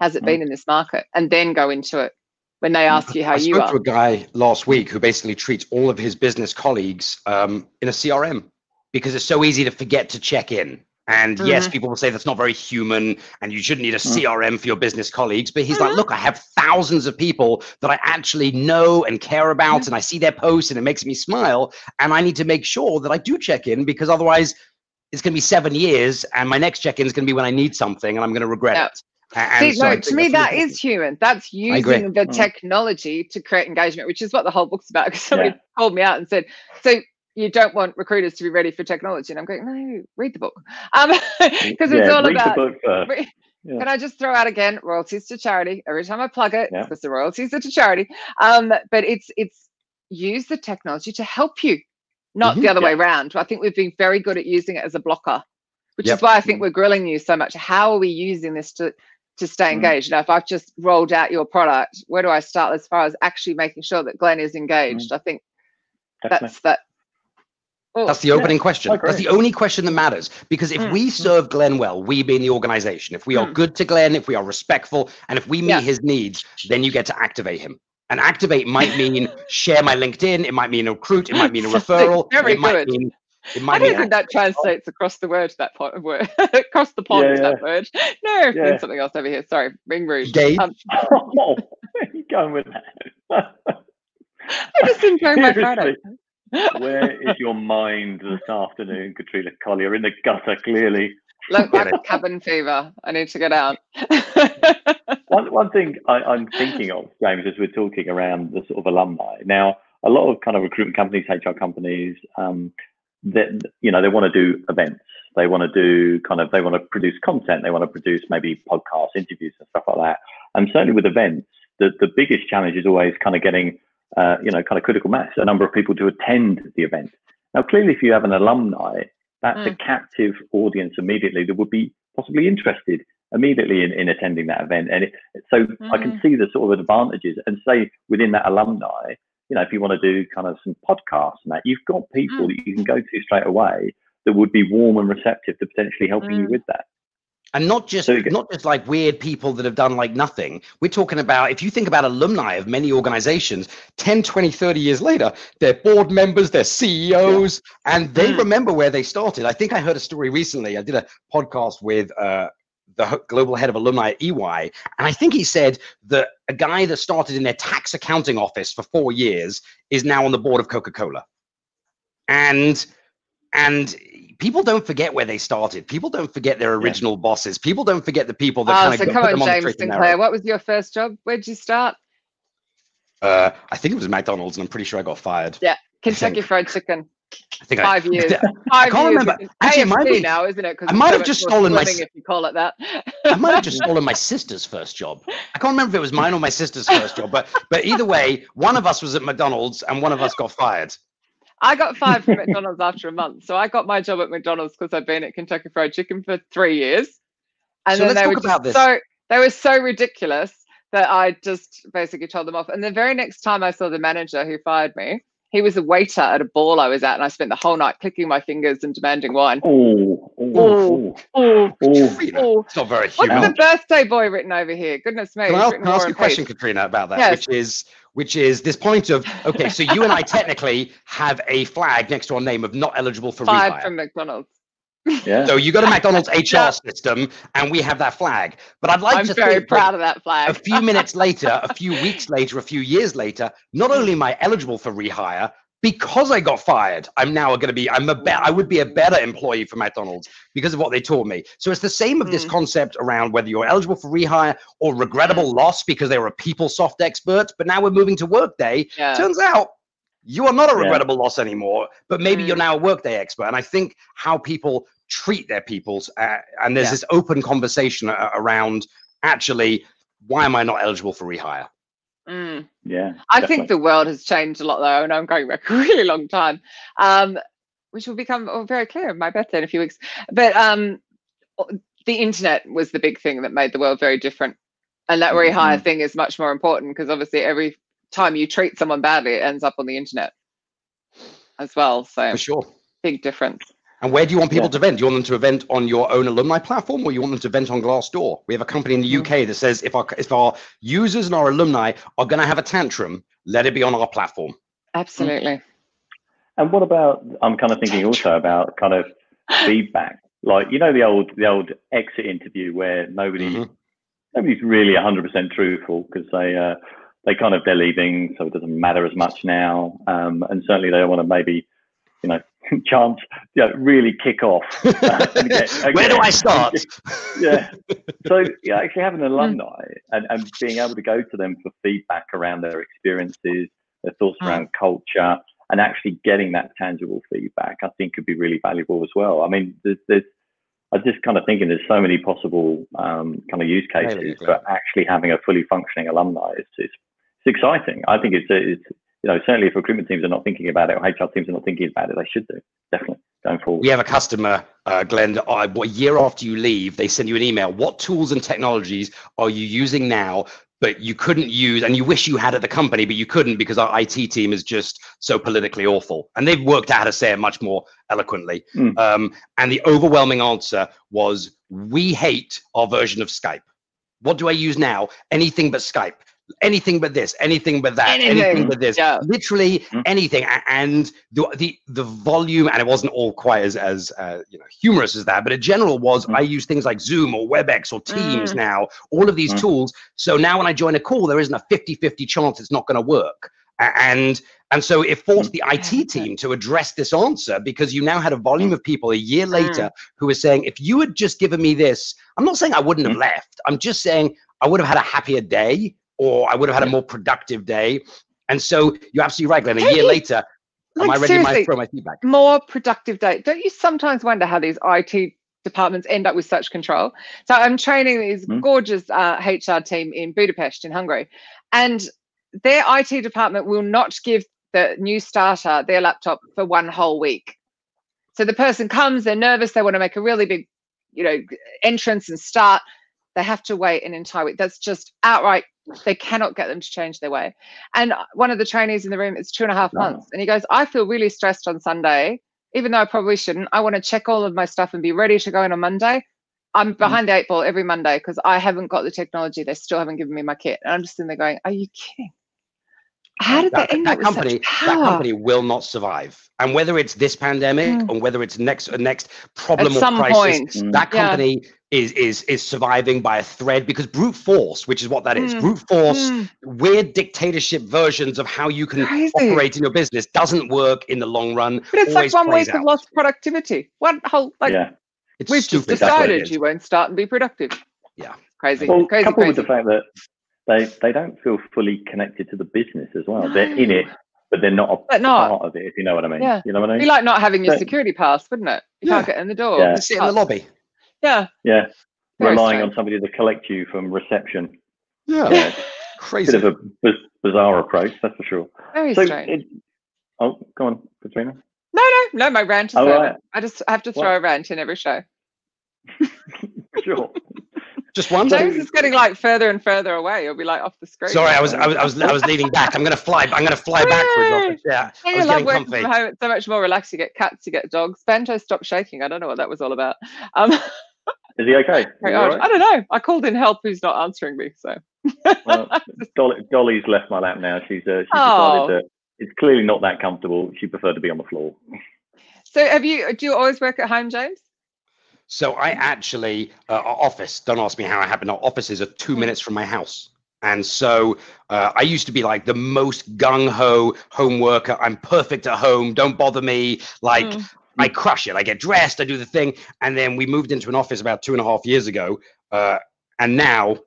has it mm. been in this market and then go into it when they ask you how I you spoke are. to a guy last week who basically treats all of his business colleagues um, in a CRM because it's so easy to forget to check in. And yes, Mhm. people will say that's not very human and you shouldn't need a Mm. CRM for your business colleagues. But he's Mhm. like, look, I have thousands of people that I actually know and care about, and I see their posts and it makes me smile. And I need to make sure that I do check in because otherwise it's going to be seven years and my next check in is going to be when I need something and I'm going to regret Yeah. it. A- And See, so no, to me that's that really is human. That's using the Mm. technology to create engagement, which is what the whole book's about. Because somebody Yeah. called me out and said, "So you don't want recruiters to be ready for technology?" And I'm going, "No, read the book," um, because it's yeah, all read about. the book first. re- Yeah. Can I just throw out again royalties to charity every time I plug it? Yeah. Because the royalties are to charity. Um, but it's it's use the technology to help you, not Mhm. the other way Yeah. around. I think we've been very good at using it as a blocker, which Yep. is why I think we're grilling you so much. How are we using this to to stay Mm. engaged? Now, if I've just rolled out your product, where do I start as far as actually making sure that Glenn is engaged? I think Definitely. that's that. Oh, That's the opening question. That's the only question that matters. Because if Mm, we mm. serve Glenn well, we being the organization, if we are Mm. good to Glenn, if we are respectful, and if we meet Yeah. his needs, then you get to activate him. And activate might mean share my LinkedIn, it might mean a recruit, it might mean a referral, very it might mean it I don't think that translates across the word that point word across the pond Yeah, that word. No, Yeah. means something else over here. Sorry, ring rude. Engage. Um, oh, where are you going with that? I just enjoying my Friday. Where is your mind this afternoon, Katrina Collier? In the gutter, clearly. Look Get like cabin fever. I need to get out. One, one thing I, I'm thinking of, James, as we're talking around the sort of alumni. Now, a lot of kind of recruitment companies, HR companies, um, that you know, they want to do events. They want to do kind of, they want to produce content. They want to produce maybe podcasts, interviews, and stuff like that. And certainly with events, the the biggest challenge is always kind of getting, uh, you know, kind of critical mass, a number of people to attend the event. Now, clearly, if you have an alumni, that's a captive audience immediately that would be possibly interested immediately in, in attending that event. And it, so I can see the sort of advantages. And say within that alumni, you know, if you want to do kind of some podcasts and that, you've got people Mm. that you can go to straight away that would be warm and receptive to potentially helping you Mm. with that. And not just So you get- not just like weird people that have done like nothing. We're talking about if you think about alumni of many organizations, 10, 20, 30 years later, they're board members, they're CEOs, and they Mm. remember where they started. I think I heard a story recently. I did a podcast with uh, the global head of alumni at EY, and I think he said that a guy that started in their tax accounting office for four years is now on the board of Coca-Cola. And and people don't forget where they started. People don't forget their original bosses. People don't forget the people that Oh, kind of so put come on, on James Sinclair. What was your first job? Where'd you start? Uh, I think it was McDonald's, and I'm pretty sure I got fired. Yeah. Kentucky Fried Chicken. I think Five I, years. I can't years. remember. Actually, it might be- now, isn't it? I might have just stolen my If you call it that. I might have just stolen my sister's first job. I can't remember if it was mine or my sister's first job, but but either way, one of us was at McDonald's and one of us got fired. I got fired from McDonald's after a month. So I got my job at McDonald's because I'd been at Kentucky Fried Chicken for three years. And So then let's they were talk just about this. so they were so ridiculous that I just basically told them off. And the very next time I saw the manager who fired me, he was a waiter at a ball I was at, and I spent the whole night clicking my fingers and demanding wine. Oh, oh, Oh. oh. Katrina. It's not very What's human. the birthday boy written over here? Goodness me. Can I, written can I ask you a question, Peace. Katrina, about that? Yes. Which is which is this point of okay, so you and I technically have a flag next to our name of not eligible for Fired rehire. from McDonald's. Yeah. So you got a McDonald's HR Yeah. system, and we have that flag. But I'd like I'm to very think that proud of that flag. a few minutes later, a few weeks later, a few years later, not only am I eligible for rehire, because I got fired, I'm now going to be, I'm a be- I would be a better employee for McDonald's because of what they taught me. So it's the same of this Mm. concept around whether you're eligible for rehire or regrettable loss because they were a PeopleSoft expert, but now we're moving to Workday. yeah. Turns out you are not a Yeah. regrettable loss anymore, but maybe Mm. you're now a Workday expert. And I think how people treat their peoples, uh, and there's Yeah. this open conversation uh, around actually, why am I not eligible for rehire? Mm. yeah. I definitely. think the world has changed a lot, though, and I'm going back a really long time, um, which will become oh, very clear on my birthday in a few weeks. But um, the internet was the big thing that made the world very different, and that rehire Mhm. thing is much more important because obviously every time you treat someone badly, it ends up on the internet as well. So For sure. big difference. And where do you want people Yeah. to vent? Do you want them to vent on your own alumni platform, or you want them to vent on Glassdoor? We have a company in the Mm. UK that says if our if our users and our alumni are going to have a tantrum, let it be on our platform. Absolutely. And what about? I'm kind of thinking also about kind of feedback. Like you know the old the old exit interview where nobody Mhm. nobody's really 100% truthful because they uh, they kind of they're leaving, so it doesn't matter as much now. Um, and certainly they don't want to maybe you know chance you know, really kick off. uh, get- Where do. I start? yeah. So yeah, actually having an alumni and, and being able to go to them for feedback around their experiences, their thoughts Mm. around culture, and actually getting that tangible feedback, I think could be really valuable as well. I mean, there's, there's I'm just kind of thinking there's so many possible um, kind of use cases for actually having a fully functioning alumni. It's, it's, it's exciting. I think it's, it's, you know, certainly if recruitment teams are not thinking about it or HR teams are not thinking about it, they should do, definitely, going forward. We have a customer, uh, Glenn. that, Uh, what year after you leave, they send you an email. What tools and technologies are you using now, but you couldn't use, and you wish you had at the company, but you couldn't because our IT team is just so politically awful. And they've worked out how to say it much more eloquently. Mm. Um, and the overwhelming answer was, "We hate our version of Skype. What do I use now? Anything but Skype." Anything but this, anything but that, anything, Anything. but this. Yeah. Literally Mm. anything, and the the the volume, and it wasn't all quite as as uh, you know humorous as that, but in general was Mm. I use things like Zoom or WebEx or Teams Mm. now, all of these Mm. tools. So now when I join a call, there isn't a 50-50 chance it's not going to work, and and so it forced the IT team to address this answer because you now had a volume of people a year later Mm. who were saying, if you had just given me this, I'm not saying I wouldn't have left. I'm just saying I would have had a happier day or I would have had a more productive day. And so you're absolutely right, Glenn. A year later, am I ready to my, throw my feedback? more productive day. Don't you sometimes wonder how these IT departments end up with such control? So I'm training these Mm. gorgeous uh, HR team in Budapest in Hungary, and their IT department will not give the new starter their laptop for one whole week. So the person comes, they're nervous, they want to make a really big, you know, entrance and start. They have to wait an entire week. That's just outright. They cannot get them to change their way. And one of the trainees in the room, it's two and a half months, and he goes, "I feel really stressed on Sunday, even though I probably shouldn't. I want to check all of my stuff and be ready to go in on Monday. I'm behind the eight ball every Monday because I haven't got the technology. They still haven't given me my kit, and I'm just sitting there going, "Are you kidding? How did that, they end that up company that company will not survive and whether it's this pandemic Mm. or whether it's next next problem At or some crisis point, Mm. that Yeah. Company is is is surviving by a thread because brute force which is what that is Mm. brute force Mm. weird dictatorship versions of how you can Crazy. operate in your business doesn't work in the long run But it's like one plays week of lost productivity. One whole like yeah. it's we've stupid just that's what it decided is. you won't start and be productive. Yeah. crazy, Well, crazy, coupled crazy. with the fact that they they don't feel fully connected to the business as well. They're in it, but they're not a But not. part of it. If you know what I mean. Yeah. You know what I It'd be like not having your But- security pass, wouldn't it? You can't get in the door. Yeah. Just sit in the lobby Yeah. yeah. Very Relying strange. on somebody to collect you from reception. yeah, Yeah. crazy Bit of a biz- bizarre approach, that's for sure. Very So, strange. it, oh, go on, Katrina. no, no, no. My rant is Oh, over. right. I just have to throw What? a rant in every show. Sure. just one James is getting like further and further away. You'll be like off the screen. sorry I was, I was i was i was leaning back i'm gonna fly i'm gonna fly backwards off the i I was love getting working comfy from home. It's so much more relaxed. You get cats, you get dogs. Banjo stopped shaking. I don't know what that was all about. Um, Is he okay? Is he very all odd. right? I don't know. I called in help. Who's not answering me? So Well, Dolly, Dolly's left my lap now. She's uh, she's Oh. decided that it's clearly not that comfortable. She preferred to be on the floor. So have you? Do you always work at home, James? So I actually, uh, our office, don't ask me how it happened. Our offices are two Hmm. minutes from my house. And so uh, I used to be like the most gung ho home worker. I'm perfect at home. Don't bother me. Like Mm. I crush it. I get dressed, I do the thing. And then we moved into an office about two and a half years ago. Uh, and now,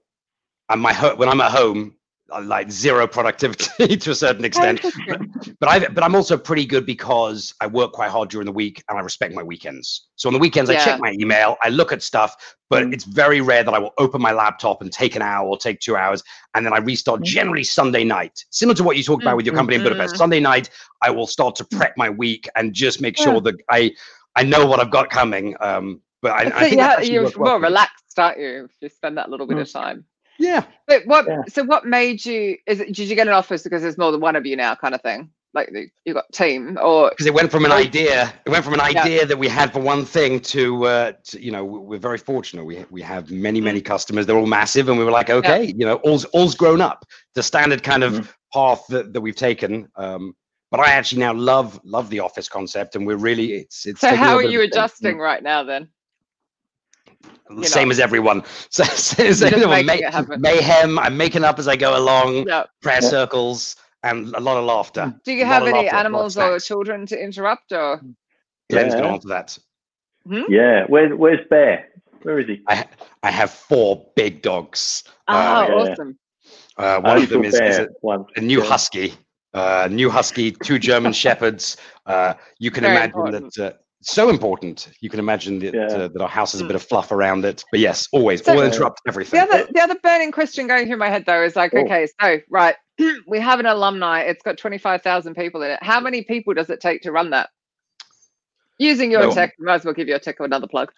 my ho- when I'm at home, like zero productivity to a certain extent interesting. but I but I'm also pretty good because I work quite hard during the week and I respect my weekends. So on the weekends I check my email, I look at stuff, but Mm. it's very rare that I will open my laptop and take an hour or take two hours and then I restart Mm. generally Sunday night. Similar to what you talked about with your company in Budapest. Mm. Sunday night I will start to prep my week and just make sure Yeah. that I I know what I've got coming. Um, but I, I think you that's ha- actually you're well more relaxed, aren't you? If you spend that little bit of time. Yeah. But what? Yeah. So what made you? Is it? Did you get an office because there's more than one of you now, kind of thing? like the, you got team or because it went from an idea it went from an Yeah. idea that we had for one thing to, uh, to you know we're very fortunate we we have many many Mm. customers they're all massive and we were like okay you know all's all's grown up the standard kind of Mhm. path that, that we've taken um but i actually now love love the office concept and we're really it's it's so how are you of a adjusting right now then the same as everyone so, so, so, just you know, may- mayhem i'm making up as i go along yeah prayer Yeah. circles and a lot of laughter do you have any laughter, a lot of animals or children to interrupt or glenn's Yeah. going to answer that Yeah. Where, where's Bear? Where is he? I, I have four big dogs. oh Uh, yeah. awesome Uh, I one of them is, is a, a new Yeah. husky, uh, new husky, two German shepherds. Uh, you can Very imagine important. that. So important. You can imagine that, Yeah. uh, that our house has a bit of fluff around it. But yes, always, So- all interrupt everything. the other the other burning question going through my head though is like Oh. okay so right we have an alumni it's got 25,000 people in it how many people does it take to run that using your No. tech might as well give your tech another plug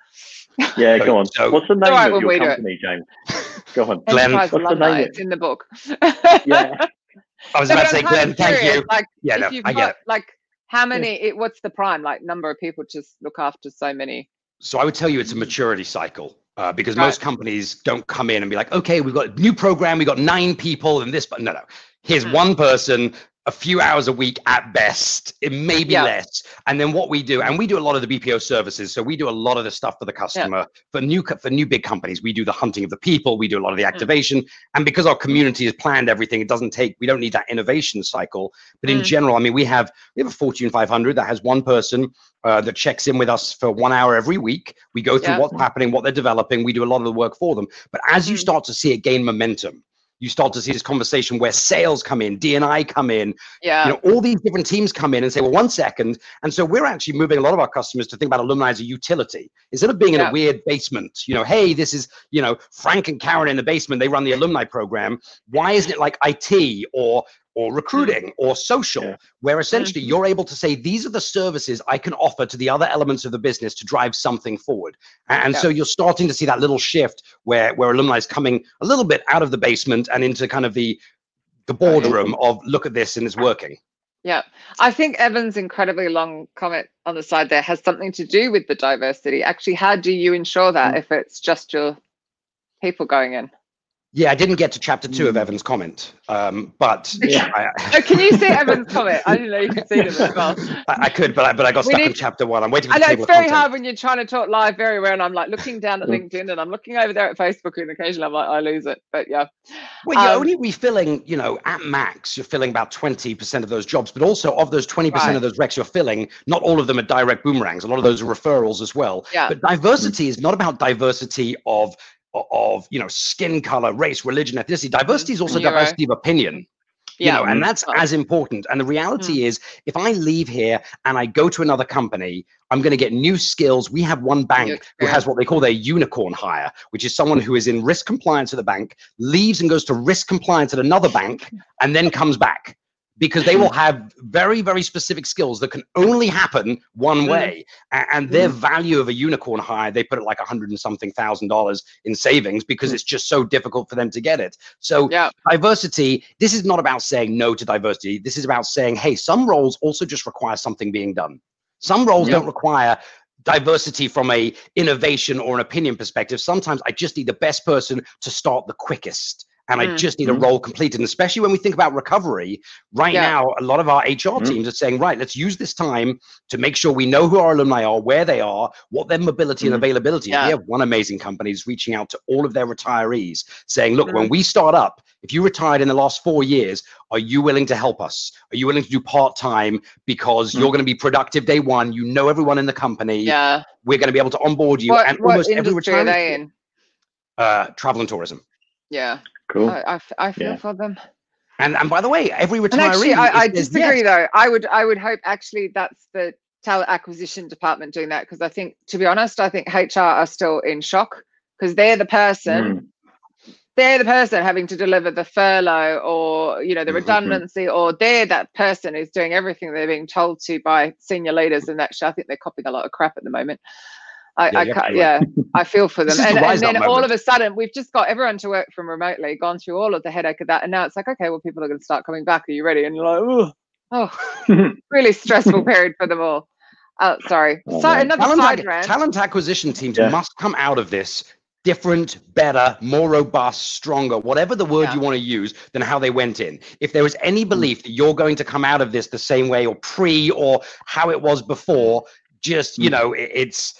Yeah, go on. So- What's the name alright of when your we it. company, James? Go on. Glenn, Enterprise what's the name? it's in the book Yeah. I was No, about to say, Glenn, thank you. like Yeah, no, I get got it. like how many it, what's the prime like number of people to look after so many So I would tell you it's a maturity cycle uh, because Right. most companies don't come in and be like, okay, we've got a new program, we've got nine people and this, but no, no. Here's Mm. one person, a few hours a week at best, it may be Yeah. less. And then what we do, and we do a lot of the BPO services, so we do a lot of the stuff for the customer. For new for new big companies, we do the hunting of the people, we do a lot of the Mm. activation, and because our community has planned everything, it doesn't take, we don't need that innovation cycle. But in Mm. general, I mean, we have we have a Fortune 500 that has one person uh, that checks in with us for one hour every week. We go through Yeah. what's happening, what they're developing. We do a lot of the work for them. But as you Mm. start to see it gain momentum, you start to see this conversation where sales come in, D&I come in, yeah you know, all these different teams come in and say, well, one second. And so we're actually moving a lot of our customers to think about alumni as a utility. Instead of being in a weird basement, you know, hey, this is, you know, Frank and Karen in the basement, they run the alumni program. Why isn't it like IT or or recruiting or social, Yeah. where essentially Mhm. you're able to say, these are the services I can offer to the other elements of the business to drive something forward. And Yeah. so you're starting to see that little shift where where alumni is coming a little bit out of the basement and into kind of the the boardroom of look at this and it's working. Yeah, I think Evan's incredibly long comment on the side there has something to do with the diversity. Actually, how do you ensure that Mm. if it's just your people going in? Yeah, I didn't get to chapter two of Mm. Evan's comment, um, but Yeah. I, Oh, can you see Evan's comment? I didn't know you could see them as well. I, I could, but I, but I got stuck in need- chapter one. I'm waiting for I know it's very hard when you're trying to talk live very well, and I'm like looking down at Mm. LinkedIn and I'm looking over there at Facebook, and occasionally I'm like, I lose it. But yeah, Well, you're Um, only refilling, you know, at max, you're filling about 20% of those jobs, but also of those 20% Right. of those recs you're filling, not all of them are direct boomerangs. A lot of those are referrals as well. Yeah. But diversity is not about diversity of, of, you know, skin color, race, religion, ethnicity. Diversity is also diversity of opinion. You yeah, know, and that's as important. And the reality hmm. is, if I leave here and I go to another company, I'm going to get new skills. We have one bank who has what they call their unicorn hire, which is someone who is in risk compliance at the bank, leaves and goes to risk compliance at another bank, and then comes back because they will have very, very specific skills that can only happen one Mm. way. And their value of a unicorn hire, they put it like a hundred and something thousand dollars in savings because it's just so difficult for them to get it. So yeah, diversity this is not about saying no to diversity this is about saying hey some roles also just require something being done some roles Yeah. don't require diversity from a innovation or an opinion perspective sometimes i just need the best person to start the quickest and I Mm. just need a Mhm. role completed. And especially when we think about recovery, right Yeah. now, a lot of our HR Mhm. teams are saying, right, let's use this time to make sure we know who our alumni are, where they are, what their mobility and availability. is. Yeah. We have one amazing company is reaching out to all of their retirees, saying, look, Mm. when we start up, if you retired in the last four years, are you willing to help us? Are you willing to do part time because Mm. you're going to be productive day one? You know everyone in the company. yeah. We're going to be able to onboard you. What, and what almost every industry are they in? uh, travel and tourism. Yeah, Cool. I, I I feel Yeah. for them. And and by the way, every retiree. And actually, I, I is- disagree yes, though. I would I would hope actually that's the talent acquisition department doing that because I think, to be honest, I think HR are still in shock because they're the person. They're the person having to deliver the furlough or you know the Mhm. redundancy, or they're that person who's doing everything they're being told to by senior leaders. And actually, I think they're copying a lot of crap at the moment. I, Yeah, I you're ca- absolutely yeah, I feel for them. This is the And, and then all moment. of a sudden, we've just got everyone to work from remotely, gone through all of the headache of that, and now it's like, okay, well, people are going to start coming back. Are you ready? And you're like, oh, Oh, really stressful period for them all. Oh, sorry. Oh, so another talent, side rant. talent acquisition teams Yeah. must come out of this different, better, more robust, stronger, whatever the word Yeah. you want to use, than how they went in. If there was any belief that you're going to come out of this the same way or pre or how it was before, just you Mm. know, it- it's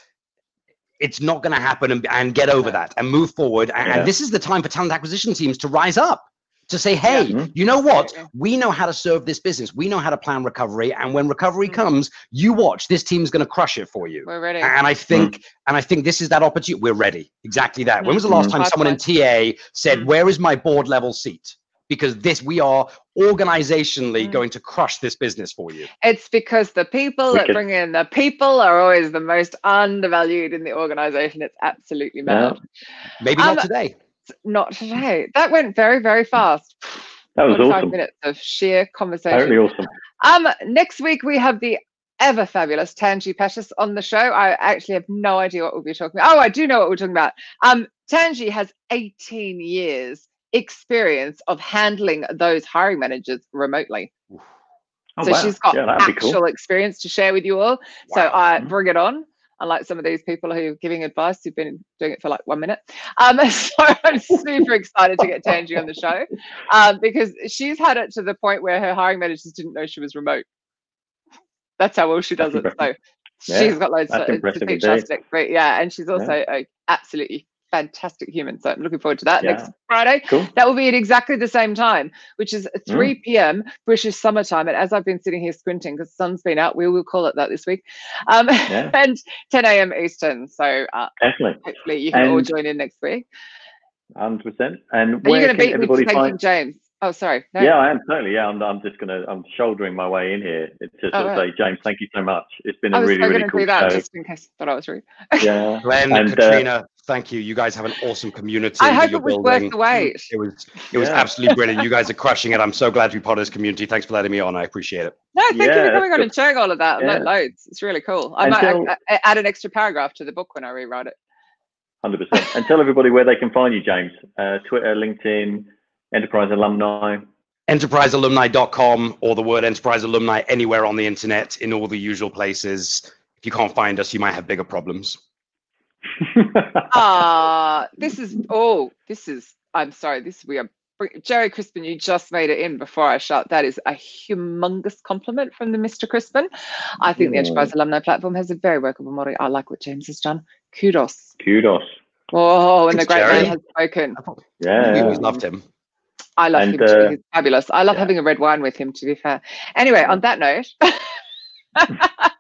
it's not going to happen and, and get over that and move forward. And, Yeah. and this is the time for talent acquisition teams to rise up. To say, hey, Mhm. you know what? We know how to serve this business. We know how to plan recovery. And when recovery Mhm. comes, you watch. This team's going to crush it for you. We're ready. And I think, and I think this is that opportunity. We're ready. Exactly that. When was the last Mhm. time someone in. TA said, Mm. "Where is my board level seat?" Because this, we are organizationally Mm. going to crush this business for you. It's because the people that Wicked. bring in the people are always the most undervalued in the organization. It's absolutely Yeah. mad. Maybe Um, not today. Not today. That went very, very fast. That was 45 awesome. minutes of sheer conversation. Totally awesome. Um, next week we have the ever fabulous Tangi Pashas on the show. I actually have no idea what we'll be talking about. Oh, I do know what we're talking about. Um, Tangi has 18 years experience of handling those hiring managers remotely. Oh, so wow. she's got yeah, actual cool. experience to share with you all. So Wow. I bring it on. Unlike some of these people who are giving advice who've been doing it for like one minute. Um, so I'm super excited to get Tangi on the show um, because she's had it to the point where her hiring managers didn't know she was remote. That's how well she does That's it. So Yeah, she's got loads that's to, to impressive teach us next week. Yeah, and she's also a absolutely fantastic human. So I'm looking forward to that next Friday. Cool. That will be at exactly the same time, which is Mm. 3 p.m. British summertime. And as I've been sitting here squinting because the sun's been out, we will call it that this week. Um, Yeah. and 10 a.m. Eastern. So uh, Definitely. hopefully you can all join in next week. 100%. And Are you going to beat me everybody for taking find? James? Oh, sorry. No. Yeah, I am totally. Yeah, I'm, I'm just gonna. I'm shouldering my way in here to sort Oh, of right. say, James, thank you so much. It's been I a was really, so really going to cool do that show. just in case I thought I was rude. Yeah, Glenn, and, uh, Katrina, thank you. You guys have an awesome community. I hope it was building. worth the wait. It was it was Yeah. absolutely brilliant. You guys are crushing it. I'm so glad to be part of this community. Thanks for letting me on. I appreciate it. No, thank you Yeah, for coming on good. and sharing all of that. I've Yeah. loads. It's really cool. I And might tell- a- a- add an extra paragraph to the book when I rewrite it. hundred percent. And tell everybody where they can find you, James. Uh, Twitter, LinkedIn, Enterprise Alumni. enterprisealumni.com or the word enterprise alumni anywhere on the internet in all the usual places. If you can't find us, you might have bigger problems. Ah, this is oh, this is. I'm sorry. This we are. Gerry Crispin, you just made it in before I shut. That is a humongous compliment from the Mr. Crispin. I think the. Enterprise Alumni platform has a very workable model. I like what James has done. Kudos. Kudos. Oh, and the Thanks, great man has spoken. Yeah. We always loved him. I love And, him too. uh, He's fabulous. I love yeah. having a red wine with him, to be fair. Anyway, on that note,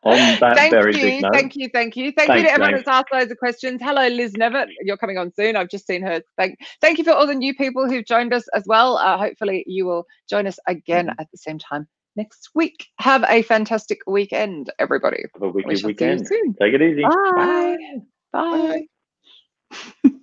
On that thank very you, big note. thank you, thank you, thank you to everyone James. that's asked loads of questions. Hello, Liz Nevitt. You're coming on soon. I've just seen her. Thank, thank you for all the new people who've joined us as well. Uh, hopefully, you will join us again Mm-hmm. at the same time next week. Have a fantastic weekend, everybody. Have a We you weekend. soon. Take it easy. Bye. Bye.